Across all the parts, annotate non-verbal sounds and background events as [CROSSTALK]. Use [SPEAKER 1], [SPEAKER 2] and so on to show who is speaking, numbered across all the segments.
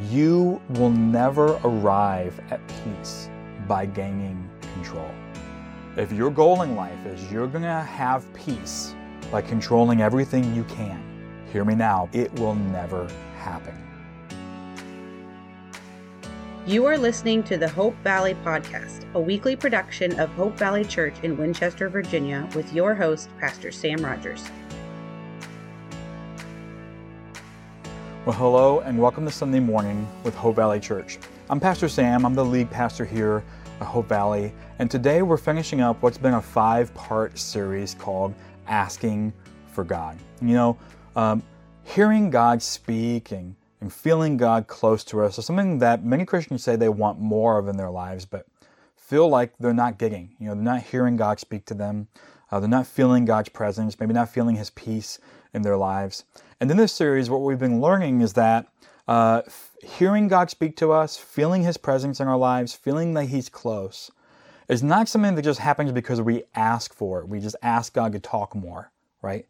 [SPEAKER 1] You will never arrive at peace by gaining control. If your goal in life is you're going to have peace by controlling everything you can, hear me now, it will never happen.
[SPEAKER 2] You are listening to the Hope Valley Podcast, a weekly production of Hope Valley Church in Winchester, Virginia, with your host, Pastor Sam Rogers.
[SPEAKER 1] Well, hello and welcome to Sunday morning with Hope Valley Church. I'm Pastor Sam, I'm the lead pastor here at Hope Valley, and today we're finishing up what's been a five part series called Asking for God. You know, um, hearing God speak and, and feeling God close to us is something that many Christians say they want more of in their lives, but feel like they're not getting. You know, they're not hearing God speak to them, uh, they're not feeling God's presence, maybe not feeling His peace in their lives. And in this series, what we've been learning is that uh, hearing God speak to us, feeling His presence in our lives, feeling that He's close, is not something that just happens because we ask for it. We just ask God to talk more, right?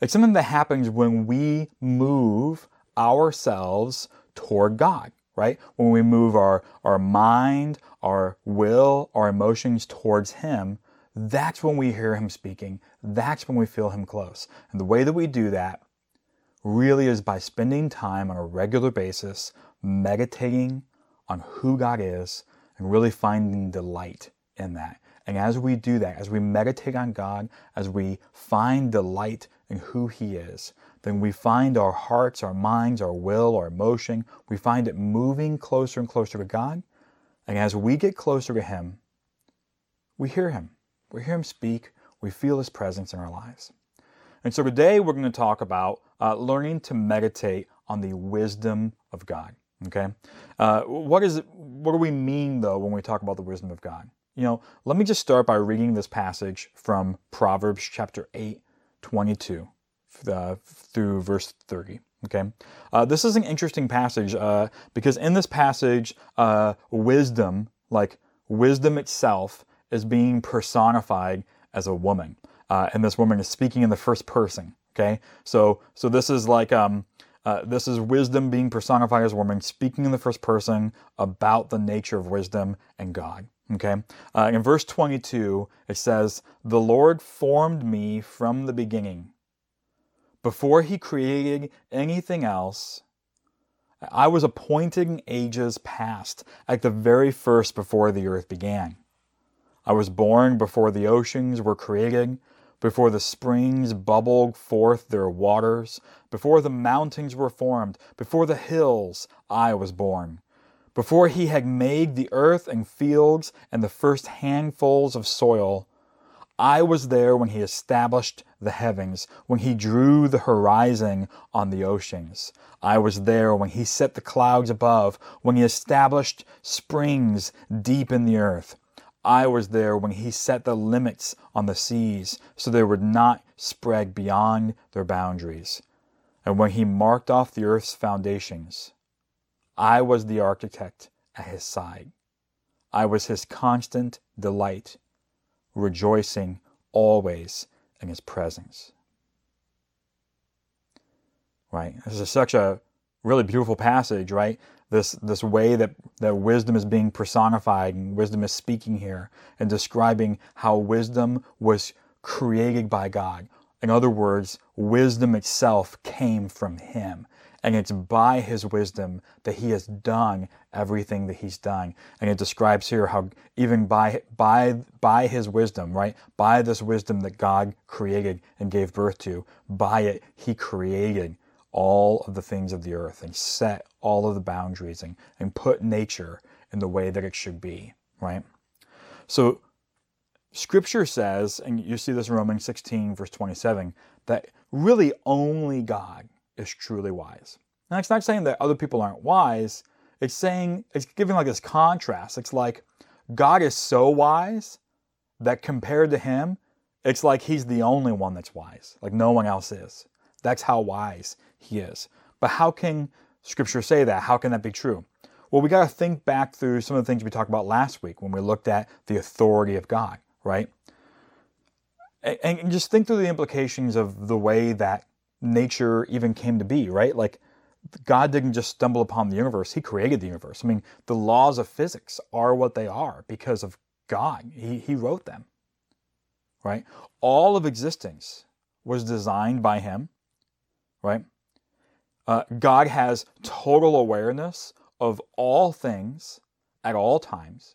[SPEAKER 1] It's something that happens when we move ourselves toward God, right? When we move our, our mind, our will, our emotions towards Him, that's when we hear Him speaking. That's when we feel Him close. And the way that we do that really is by spending time on a regular basis meditating on who God is and really finding delight in that. And as we do that, as we meditate on God, as we find delight in who He is, then we find our hearts, our minds, our will, our emotion, we find it moving closer and closer to God. And as we get closer to Him, we hear Him. We hear Him speak. We feel His presence in our lives. And so today we're going to talk about uh, learning to meditate on the wisdom of God. Okay, uh, what is what do we mean though when we talk about the wisdom of God? You know, let me just start by reading this passage from Proverbs chapter 8, 22 uh, through verse 30. Okay, uh, this is an interesting passage uh, because in this passage, uh, wisdom, like wisdom itself, is being personified as a woman, uh, and this woman is speaking in the first person. Okay, so so this is like um, uh, this is wisdom being personified as a woman, speaking in the first person about the nature of wisdom and God. Okay, uh, in verse 22, it says, "The Lord formed me from the beginning." Before he created anything else, I was appointed in ages past, at the very first before the earth began. I was born before the oceans were created, before the springs bubbled forth their waters, before the mountains were formed, before the hills, I was born. Before he had made the earth and fields and the first handfuls of soil, I was there when he established the heavens, when he drew the horizon on the oceans. I was there when he set the clouds above, when he established springs deep in the earth. I was there when he set the limits on the seas so they would not spread beyond their boundaries, and when he marked off the earth's foundations. I was the architect at his side. I was his constant delight, rejoicing always in his presence. Right? This is such a really beautiful passage, right? This this way that, that wisdom is being personified and wisdom is speaking here and describing how wisdom was created by God. In other words, wisdom itself came from him. And it's by his wisdom that he has done everything that he's done. And it describes here how even by by by his wisdom, right? By this wisdom that God created and gave birth to, by it he created all of the things of the earth and set all of the boundaries and, and put nature in the way that it should be, right? So scripture says, and you see this in Romans 16, verse 27, that really only God is truly wise. Now, it's not saying that other people aren't wise. It's saying, it's giving like this contrast. It's like God is so wise that compared to him, it's like he's the only one that's wise. Like no one else is. That's how wise he is. But how can scripture say that? How can that be true? Well, we got to think back through some of the things we talked about last week when we looked at the authority of God, right? And just think through the implications of the way that nature even came to be, right? Like God didn't just stumble upon the universe, He created the universe. I mean, the laws of physics are what they are because of God. He, he wrote them, right? All of existence was designed by Him, right? Uh, God has total awareness of all things at all times.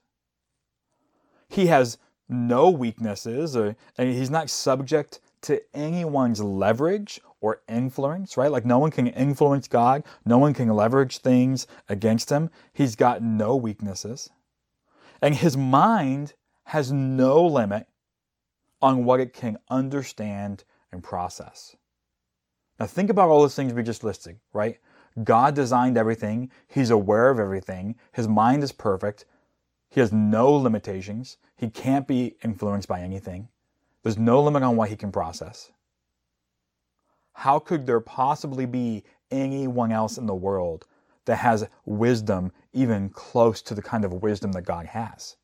[SPEAKER 1] He has no weaknesses, or, and he's not subject to anyone's leverage or influence, right? Like no one can influence God, no one can leverage things against him. He's got no weaknesses. And his mind has no limit on what it can understand and process. Now, think about all those things we just listed, right? God designed everything, He's aware of everything, His mind is perfect, He has no limitations, He can't be influenced by anything, there's no limit on what He can process. How could there possibly be anyone else in the world that has wisdom even close to the kind of wisdom that God has?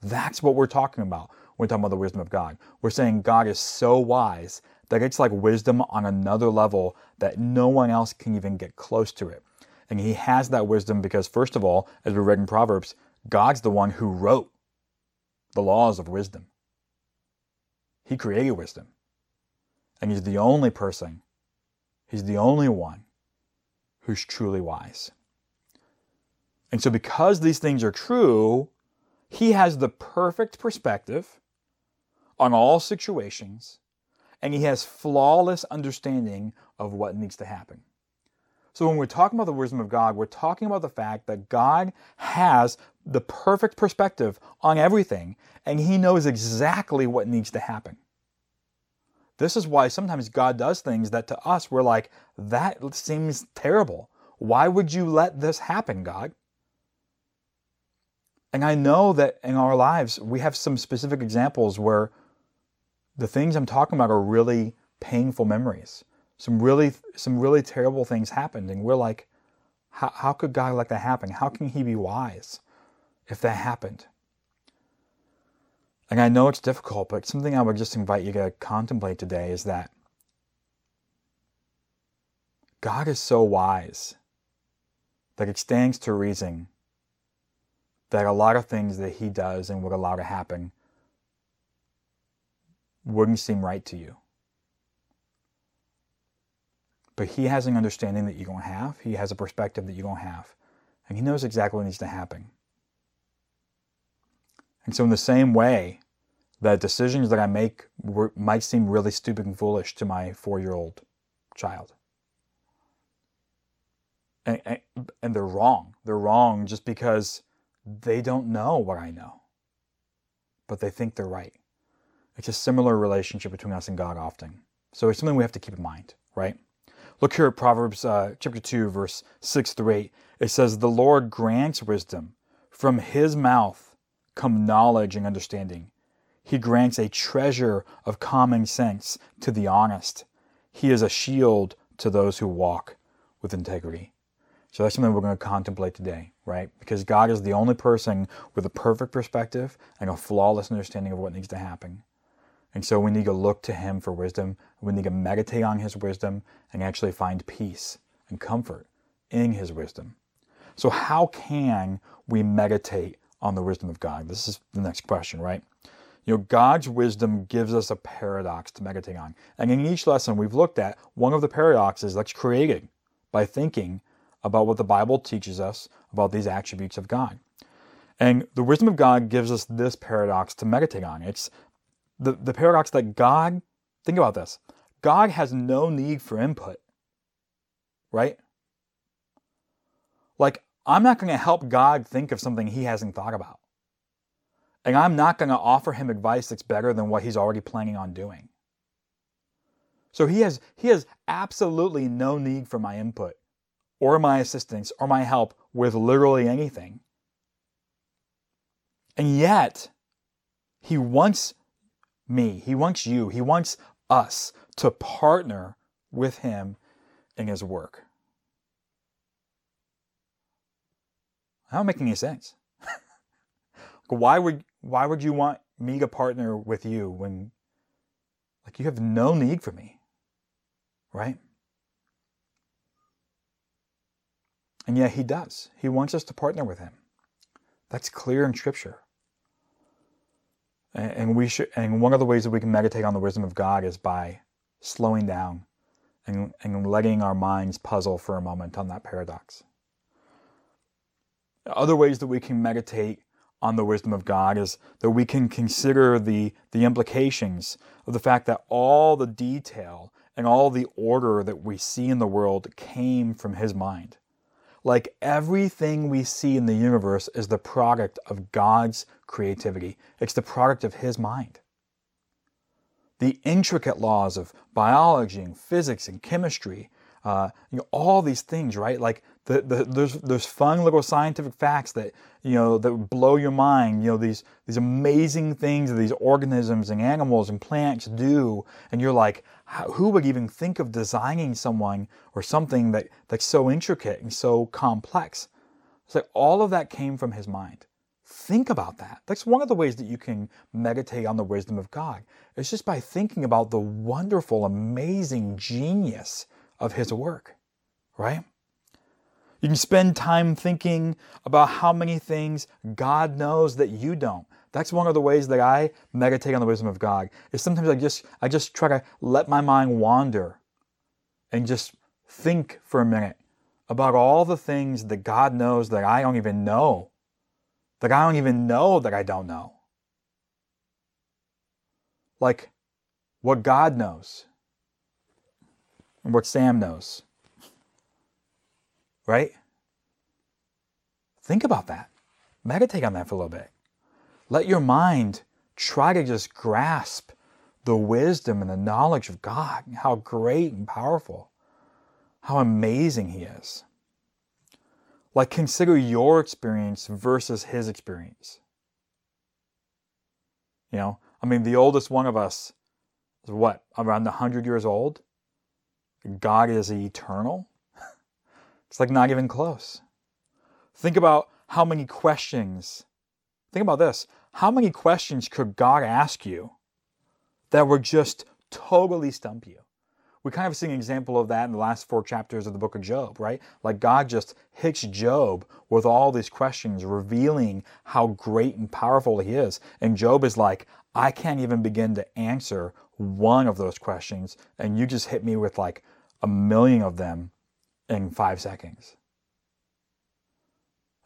[SPEAKER 1] That's what we're talking about when we're talking about the wisdom of God. We're saying God is so wise that it's like wisdom on another level that no one else can even get close to it. And he has that wisdom because, first of all, as we read in Proverbs, God's the one who wrote the laws of wisdom. He created wisdom. And he's the only person, he's the only one who's truly wise. And so, because these things are true, he has the perfect perspective on all situations, and he has flawless understanding of what needs to happen. So, when we're talking about the wisdom of God, we're talking about the fact that God has the perfect perspective on everything, and he knows exactly what needs to happen. This is why sometimes God does things that to us we're like, that seems terrible. Why would you let this happen, God? And I know that in our lives, we have some specific examples where the things I'm talking about are really painful memories. Some really, some really terrible things happened. And we're like, how, how could God let that happen? How can He be wise if that happened? And I know it's difficult, but something I would just invite you to contemplate today is that God is so wise that it stands to reason that a lot of things that He does and would allow to happen wouldn't seem right to you. But He has an understanding that you don't have, He has a perspective that you don't have, and He knows exactly what needs to happen. And so, in the same way that decisions that I make were, might seem really stupid and foolish to my four year old child. And, and, and, they're wrong. They're wrong just because they don't know what I know, but they think they're right. It's a similar relationship between us and God often. So it's something we have to keep in mind, right? Look here at Proverbs uh, chapter 2, verse 6 through 8. It says, The Lord grants wisdom. From his mouth come knowledge and understanding. He grants a treasure of common sense to the honest. He is a shield to those who walk with integrity. So that's something we're going to contemplate today, right? Because God is the only person with a perfect perspective and a flawless understanding of what needs to happen. And so we need to look to Him for wisdom. We need to meditate on His wisdom and actually find peace and comfort in His wisdom. So, how can we meditate on the wisdom of God? This is the next question, right? You know, God's wisdom gives us a paradox to meditate on. And in each lesson, we've looked at one of the paradoxes that's created by thinking about what the Bible teaches us about these attributes of God. And the wisdom of God gives us this paradox to meditate on. It's the, the paradox that God, think about this God has no need for input, right? Like, I'm not going to help God think of something he hasn't thought about. And I'm not going to offer him advice that's better than what he's already planning on doing. So he has, he has absolutely no need for my input or my assistance or my help with literally anything. And yet, he wants me, he wants you, he wants us to partner with him in his work. Don't make any sense. [LAUGHS] why would why would you want me to partner with you when like you have no need for me? Right? And yet he does. He wants us to partner with him. That's clear in scripture. And we should and one of the ways that we can meditate on the wisdom of God is by slowing down and, and letting our minds puzzle for a moment on that paradox. Other ways that we can meditate on the wisdom of God is that we can consider the, the implications of the fact that all the detail and all the order that we see in the world came from His mind. Like everything we see in the universe is the product of God's creativity, it's the product of His mind. The intricate laws of biology and physics and chemistry, uh, you know, all these things, right? Like the, the, there's there's fun little scientific facts that you know that blow your mind. You know these these amazing things that these organisms and animals and plants do, and you're like, who would even think of designing someone or something that that's so intricate and so complex? It's like all of that came from his mind. Think about that. That's one of the ways that you can meditate on the wisdom of God. It's just by thinking about the wonderful, amazing genius of his work, right? You can spend time thinking about how many things God knows that you don't. That's one of the ways that I meditate on the wisdom of God. Is sometimes I just I just try to let my mind wander and just think for a minute about all the things that God knows that I don't even know. That I don't even know that I don't know. Like what God knows and what Sam knows right? Think about that. Meditate on that for a little bit. Let your mind try to just grasp the wisdom and the knowledge of God, how great and powerful, how amazing He is. Like, consider your experience versus His experience. You know, I mean, the oldest one of us is what, around 100 years old? God is eternal. It's like not even close. Think about how many questions, think about this. How many questions could God ask you that would just totally stump you? We kind of see an example of that in the last four chapters of the book of Job, right? Like God just hits Job with all these questions, revealing how great and powerful he is. And Job is like, I can't even begin to answer one of those questions. And you just hit me with like a million of them in five seconds.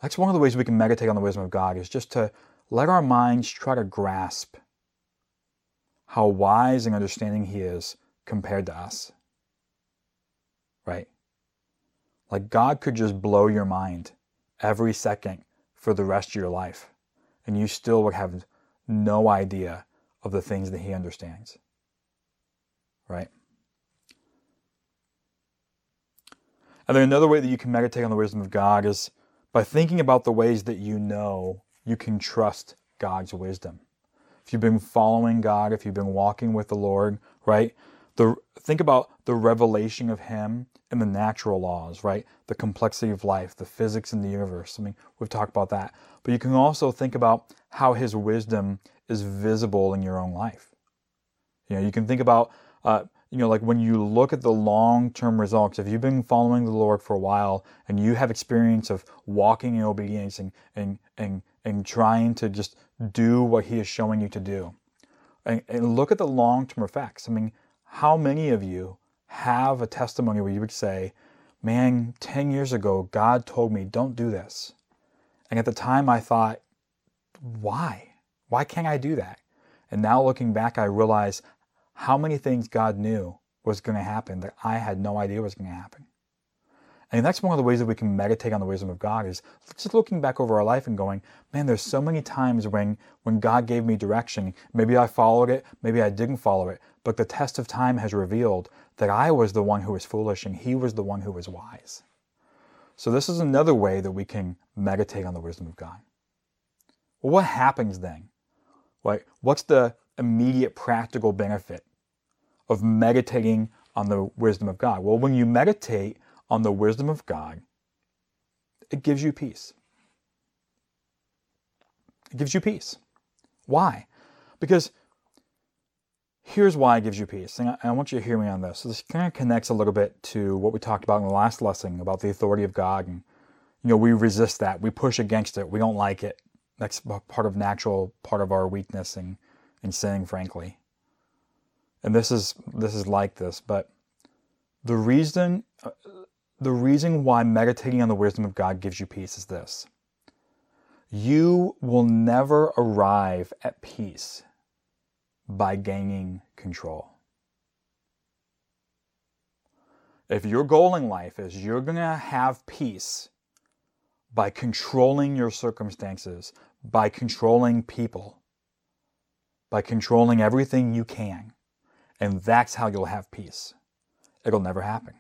[SPEAKER 1] That's one of the ways we can meditate on the wisdom of God is just to let our minds try to grasp how wise and understanding He is compared to us. Right? Like God could just blow your mind every second for the rest of your life, and you still would have no idea of the things that He understands. Right? And then another way that you can meditate on the wisdom of God is by thinking about the ways that you know you can trust God's wisdom. If you've been following God, if you've been walking with the Lord, right? The, think about the revelation of Him and the natural laws, right? The complexity of life, the physics in the universe. I mean, we've talked about that. But you can also think about how His wisdom is visible in your own life. You know, you can think about uh, you know, like when you look at the long term results, if you've been following the Lord for a while and you have experience of walking in obedience and, and, and, and trying to just do what He is showing you to do, and, and look at the long term effects. I mean, how many of you have a testimony where you would say, Man, 10 years ago, God told me, don't do this. And at the time, I thought, Why? Why can't I do that? And now looking back, I realize how many things God knew was going to happen that I had no idea was going to happen. And that's one of the ways that we can meditate on the wisdom of God is just looking back over our life and going, man, there's so many times when when God gave me direction, maybe I followed it, maybe I didn't follow it, but the test of time has revealed that I was the one who was foolish and he was the one who was wise. So this is another way that we can meditate on the wisdom of God. Well, what happens then? Like, what's the immediate practical benefit of meditating on the wisdom of God? Well, when you meditate on the wisdom of God, it gives you peace. It gives you peace. Why? Because here's why it gives you peace. And I, want you to hear me on this. So this kind of connects a little bit to what we talked about in the last lesson about the authority of God and you know, we resist that. We push against it. We don't like it. That's part of natural part of our weakness and, and sinning, frankly. And this is this is like this, but the reason the reason why meditating on the wisdom of God gives you peace is this. You will never arrive at peace by gaining control. If your goal in life is you're going to have peace by controlling your circumstances, by controlling people, by controlling everything you can, and that's how you'll have peace, it'll never happen.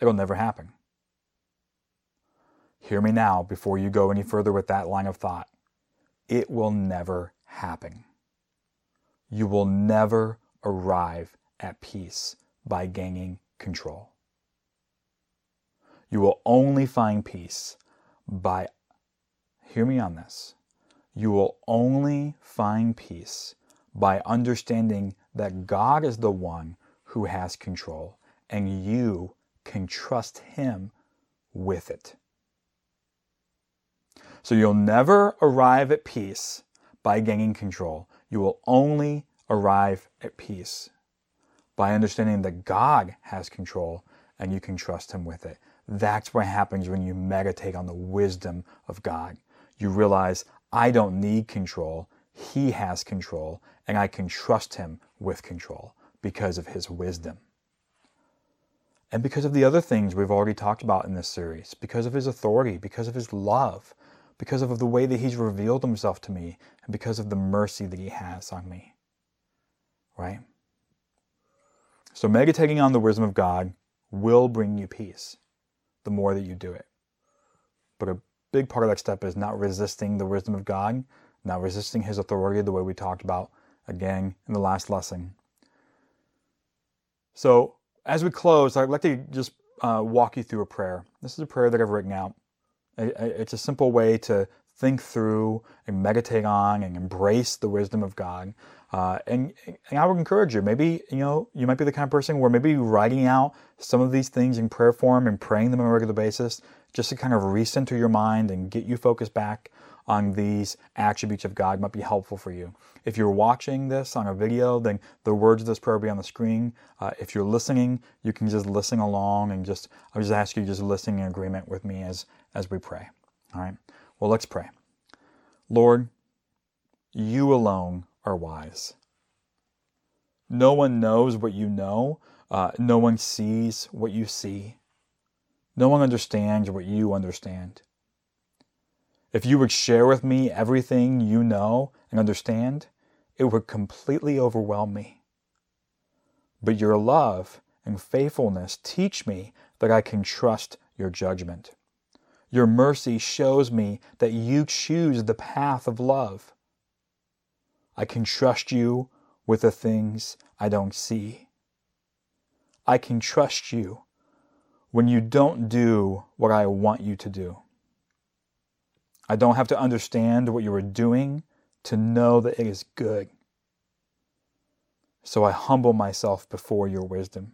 [SPEAKER 1] It'll never happen. Hear me now before you go any further with that line of thought. It will never happen. You will never arrive at peace by gaining control. You will only find peace by, hear me on this, you will only find peace by understanding that God is the one who has control and you can trust Him with it. So you'll never arrive at peace by gaining control. You will only arrive at peace by understanding that God has control and you can trust Him with it. That's what happens when you meditate on the wisdom of God. You realize, I don't need control. He has control, and I can trust Him with control because of His wisdom. And because of the other things we've already talked about in this series, because of His authority, because of His love, because of the way that He's revealed Himself to me, and because of the mercy that He has on me. Right? So, meditating on the wisdom of God will bring you peace the more that you do it. But a big part of that step is not resisting the wisdom of God, not resisting His authority the way we talked about again in the last lesson. So, as we close, I'd like to just uh, walk you through a prayer. This is a prayer that I've written out. It's a simple way to think through and meditate on and embrace the wisdom of God. Uh, and, and, I would encourage you, maybe, you know, you might be the kind of person where maybe writing out some of these things in prayer form and praying them on a regular basis just to kind of recenter your mind and get you focused back on these attributes of God might be helpful for you. If you're watching this on a video, then the words of this prayer will be on the screen. Uh, if you're listening, you can just listen along and just, I'll just ask you just listen in agreement with me as, as we pray. All right. Well, let's pray. Lord, you alone are wise. No one knows what you know. Uh, no one sees what you see. No one understands what you understand. If you would share with me everything you know and understand, it would completely overwhelm me. But your love and faithfulness teach me that I can trust your judgment. Your mercy shows me that you choose the path of love. I can trust you with the things I don't see. I can trust you when you don't do what I want you to do. I don't have to understand what you are doing to know that it is good. So I humble myself before your wisdom.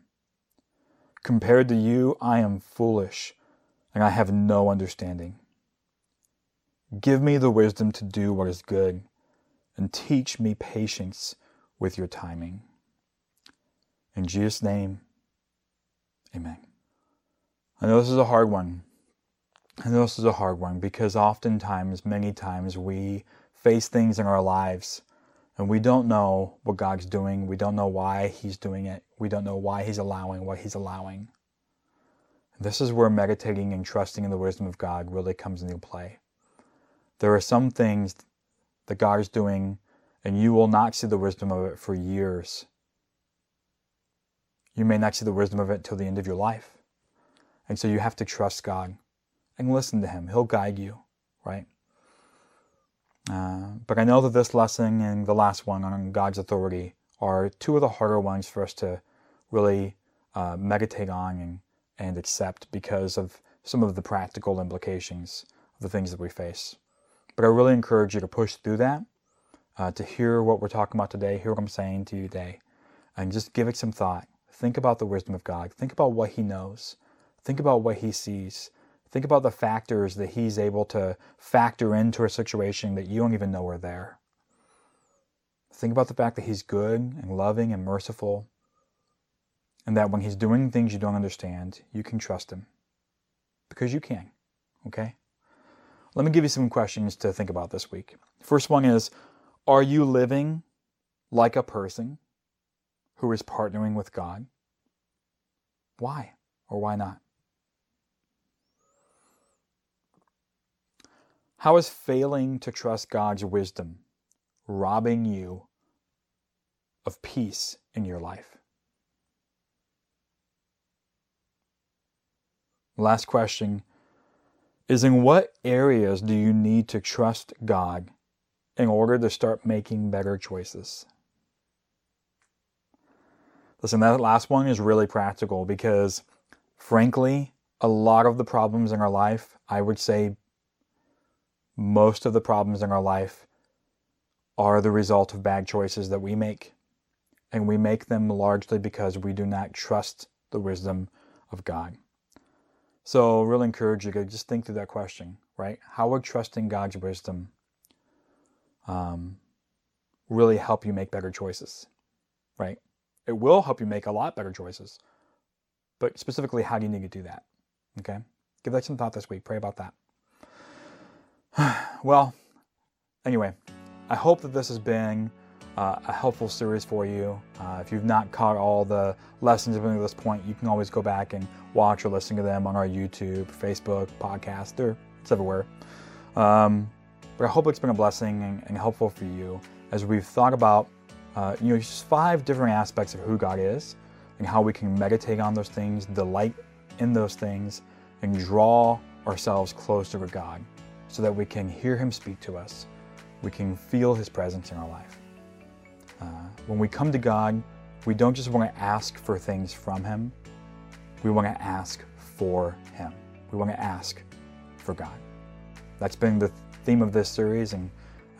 [SPEAKER 1] Compared to you, I am foolish and I have no understanding. Give me the wisdom to do what is good, and teach me patience with your timing. In Jesus' name, amen. I know this is a hard one. Know this is a hard one because oftentimes, many times, we face things in our lives and we don't know what God's doing. We don't know why He's doing it. We don't know why He's allowing what He's allowing. This is where meditating and trusting in the wisdom of God really comes into play. There are some things that God is doing, and you will not see the wisdom of it for years. You may not see the wisdom of it till the end of your life. And so you have to trust God and listen to Him. He'll guide you, right? Uh, but I know that this lesson and the last one on God's authority are two of the harder ones for us to really uh, meditate on and and accept because of some of the practical implications of the things that we face. But I really encourage you to push through that, uh, to hear what we're talking about today, hear what I'm saying to you today, and just give it some thought. Think about the wisdom of God. Think about what He knows. Think about what He sees. Think about the factors that He's able to factor into a situation that you don't even know are there. Think about the fact that He's good and loving and merciful, and that when He's doing things you don't understand, you can trust Him. Because you can, okay? Let me give you some questions to think about this week. First one is Are you living like a person who is partnering with God? Why or why not? How is failing to trust God's wisdom robbing you of peace in your life? Last question is in what areas do you need to trust God in order to start making better choices? Listen, that last one is really practical because, frankly, a lot of the problems in our life, I would say most of the problems in our life, are the result of bad choices that we make. And we make them largely because we do not trust the wisdom of God. So, really encourage you to just think through that question, right? How would trusting God's wisdom um, really help you make better choices, right? It will help you make a lot better choices. But specifically, how do you need to do that? Okay? Give that some thought this week. Pray about that. [SIGHS] well, anyway, I hope that this has been uh, a helpful series for you. Uh, if you've not caught all the lessons up to this point, you can always go back and watch or listen to them on our YouTube, Facebook, podcast. They're, it's everywhere. Um, but I hope it's been a blessing and, and helpful for you as we've thought about uh, you know just five different aspects of who God is and how we can meditate on those things, delight in those things, and draw ourselves closer to God so that we can hear Him speak to us. We can feel His presence in our life. Uh, when we come to God, we don't just want to ask for things from Him, we want to ask for Him. We want to ask for God. That's been the theme of this series, and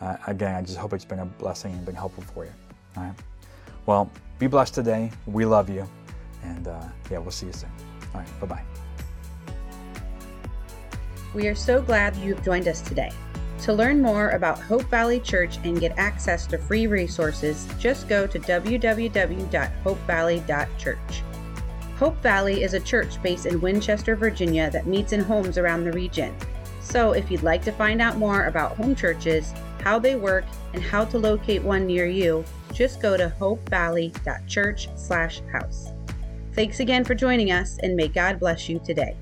[SPEAKER 1] uh, again, I just hope it's been a blessing and been helpful for you. All right. Well, be blessed today. We love you, and uh, yeah, we'll see you soon. All right. Bye bye.
[SPEAKER 2] We are so glad you have joined us today. To learn more about Hope Valley Church and get access to free resources, just go to www.hopevalley.church. Hope Valley is a church based in Winchester, Virginia that meets in homes around the region. So, if you'd like to find out more about home churches, how they work, and how to locate one near you, just go to hopevalley.church/house. Thanks again for joining us, and may God bless you today.